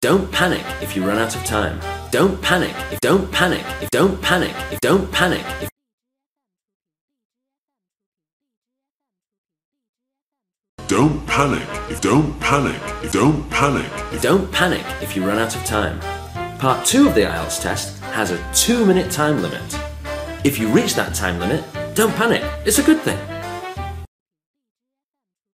Don't panic if you run out of time. Don't panic if don't panic if don't panic if don't panic if Don't panic if don't panic if don't panic if don't panic if you run out of time. Part 2 of the IELTS test has a 2 minute time limit. If you reach that time limit, don't panic. It's a good thing.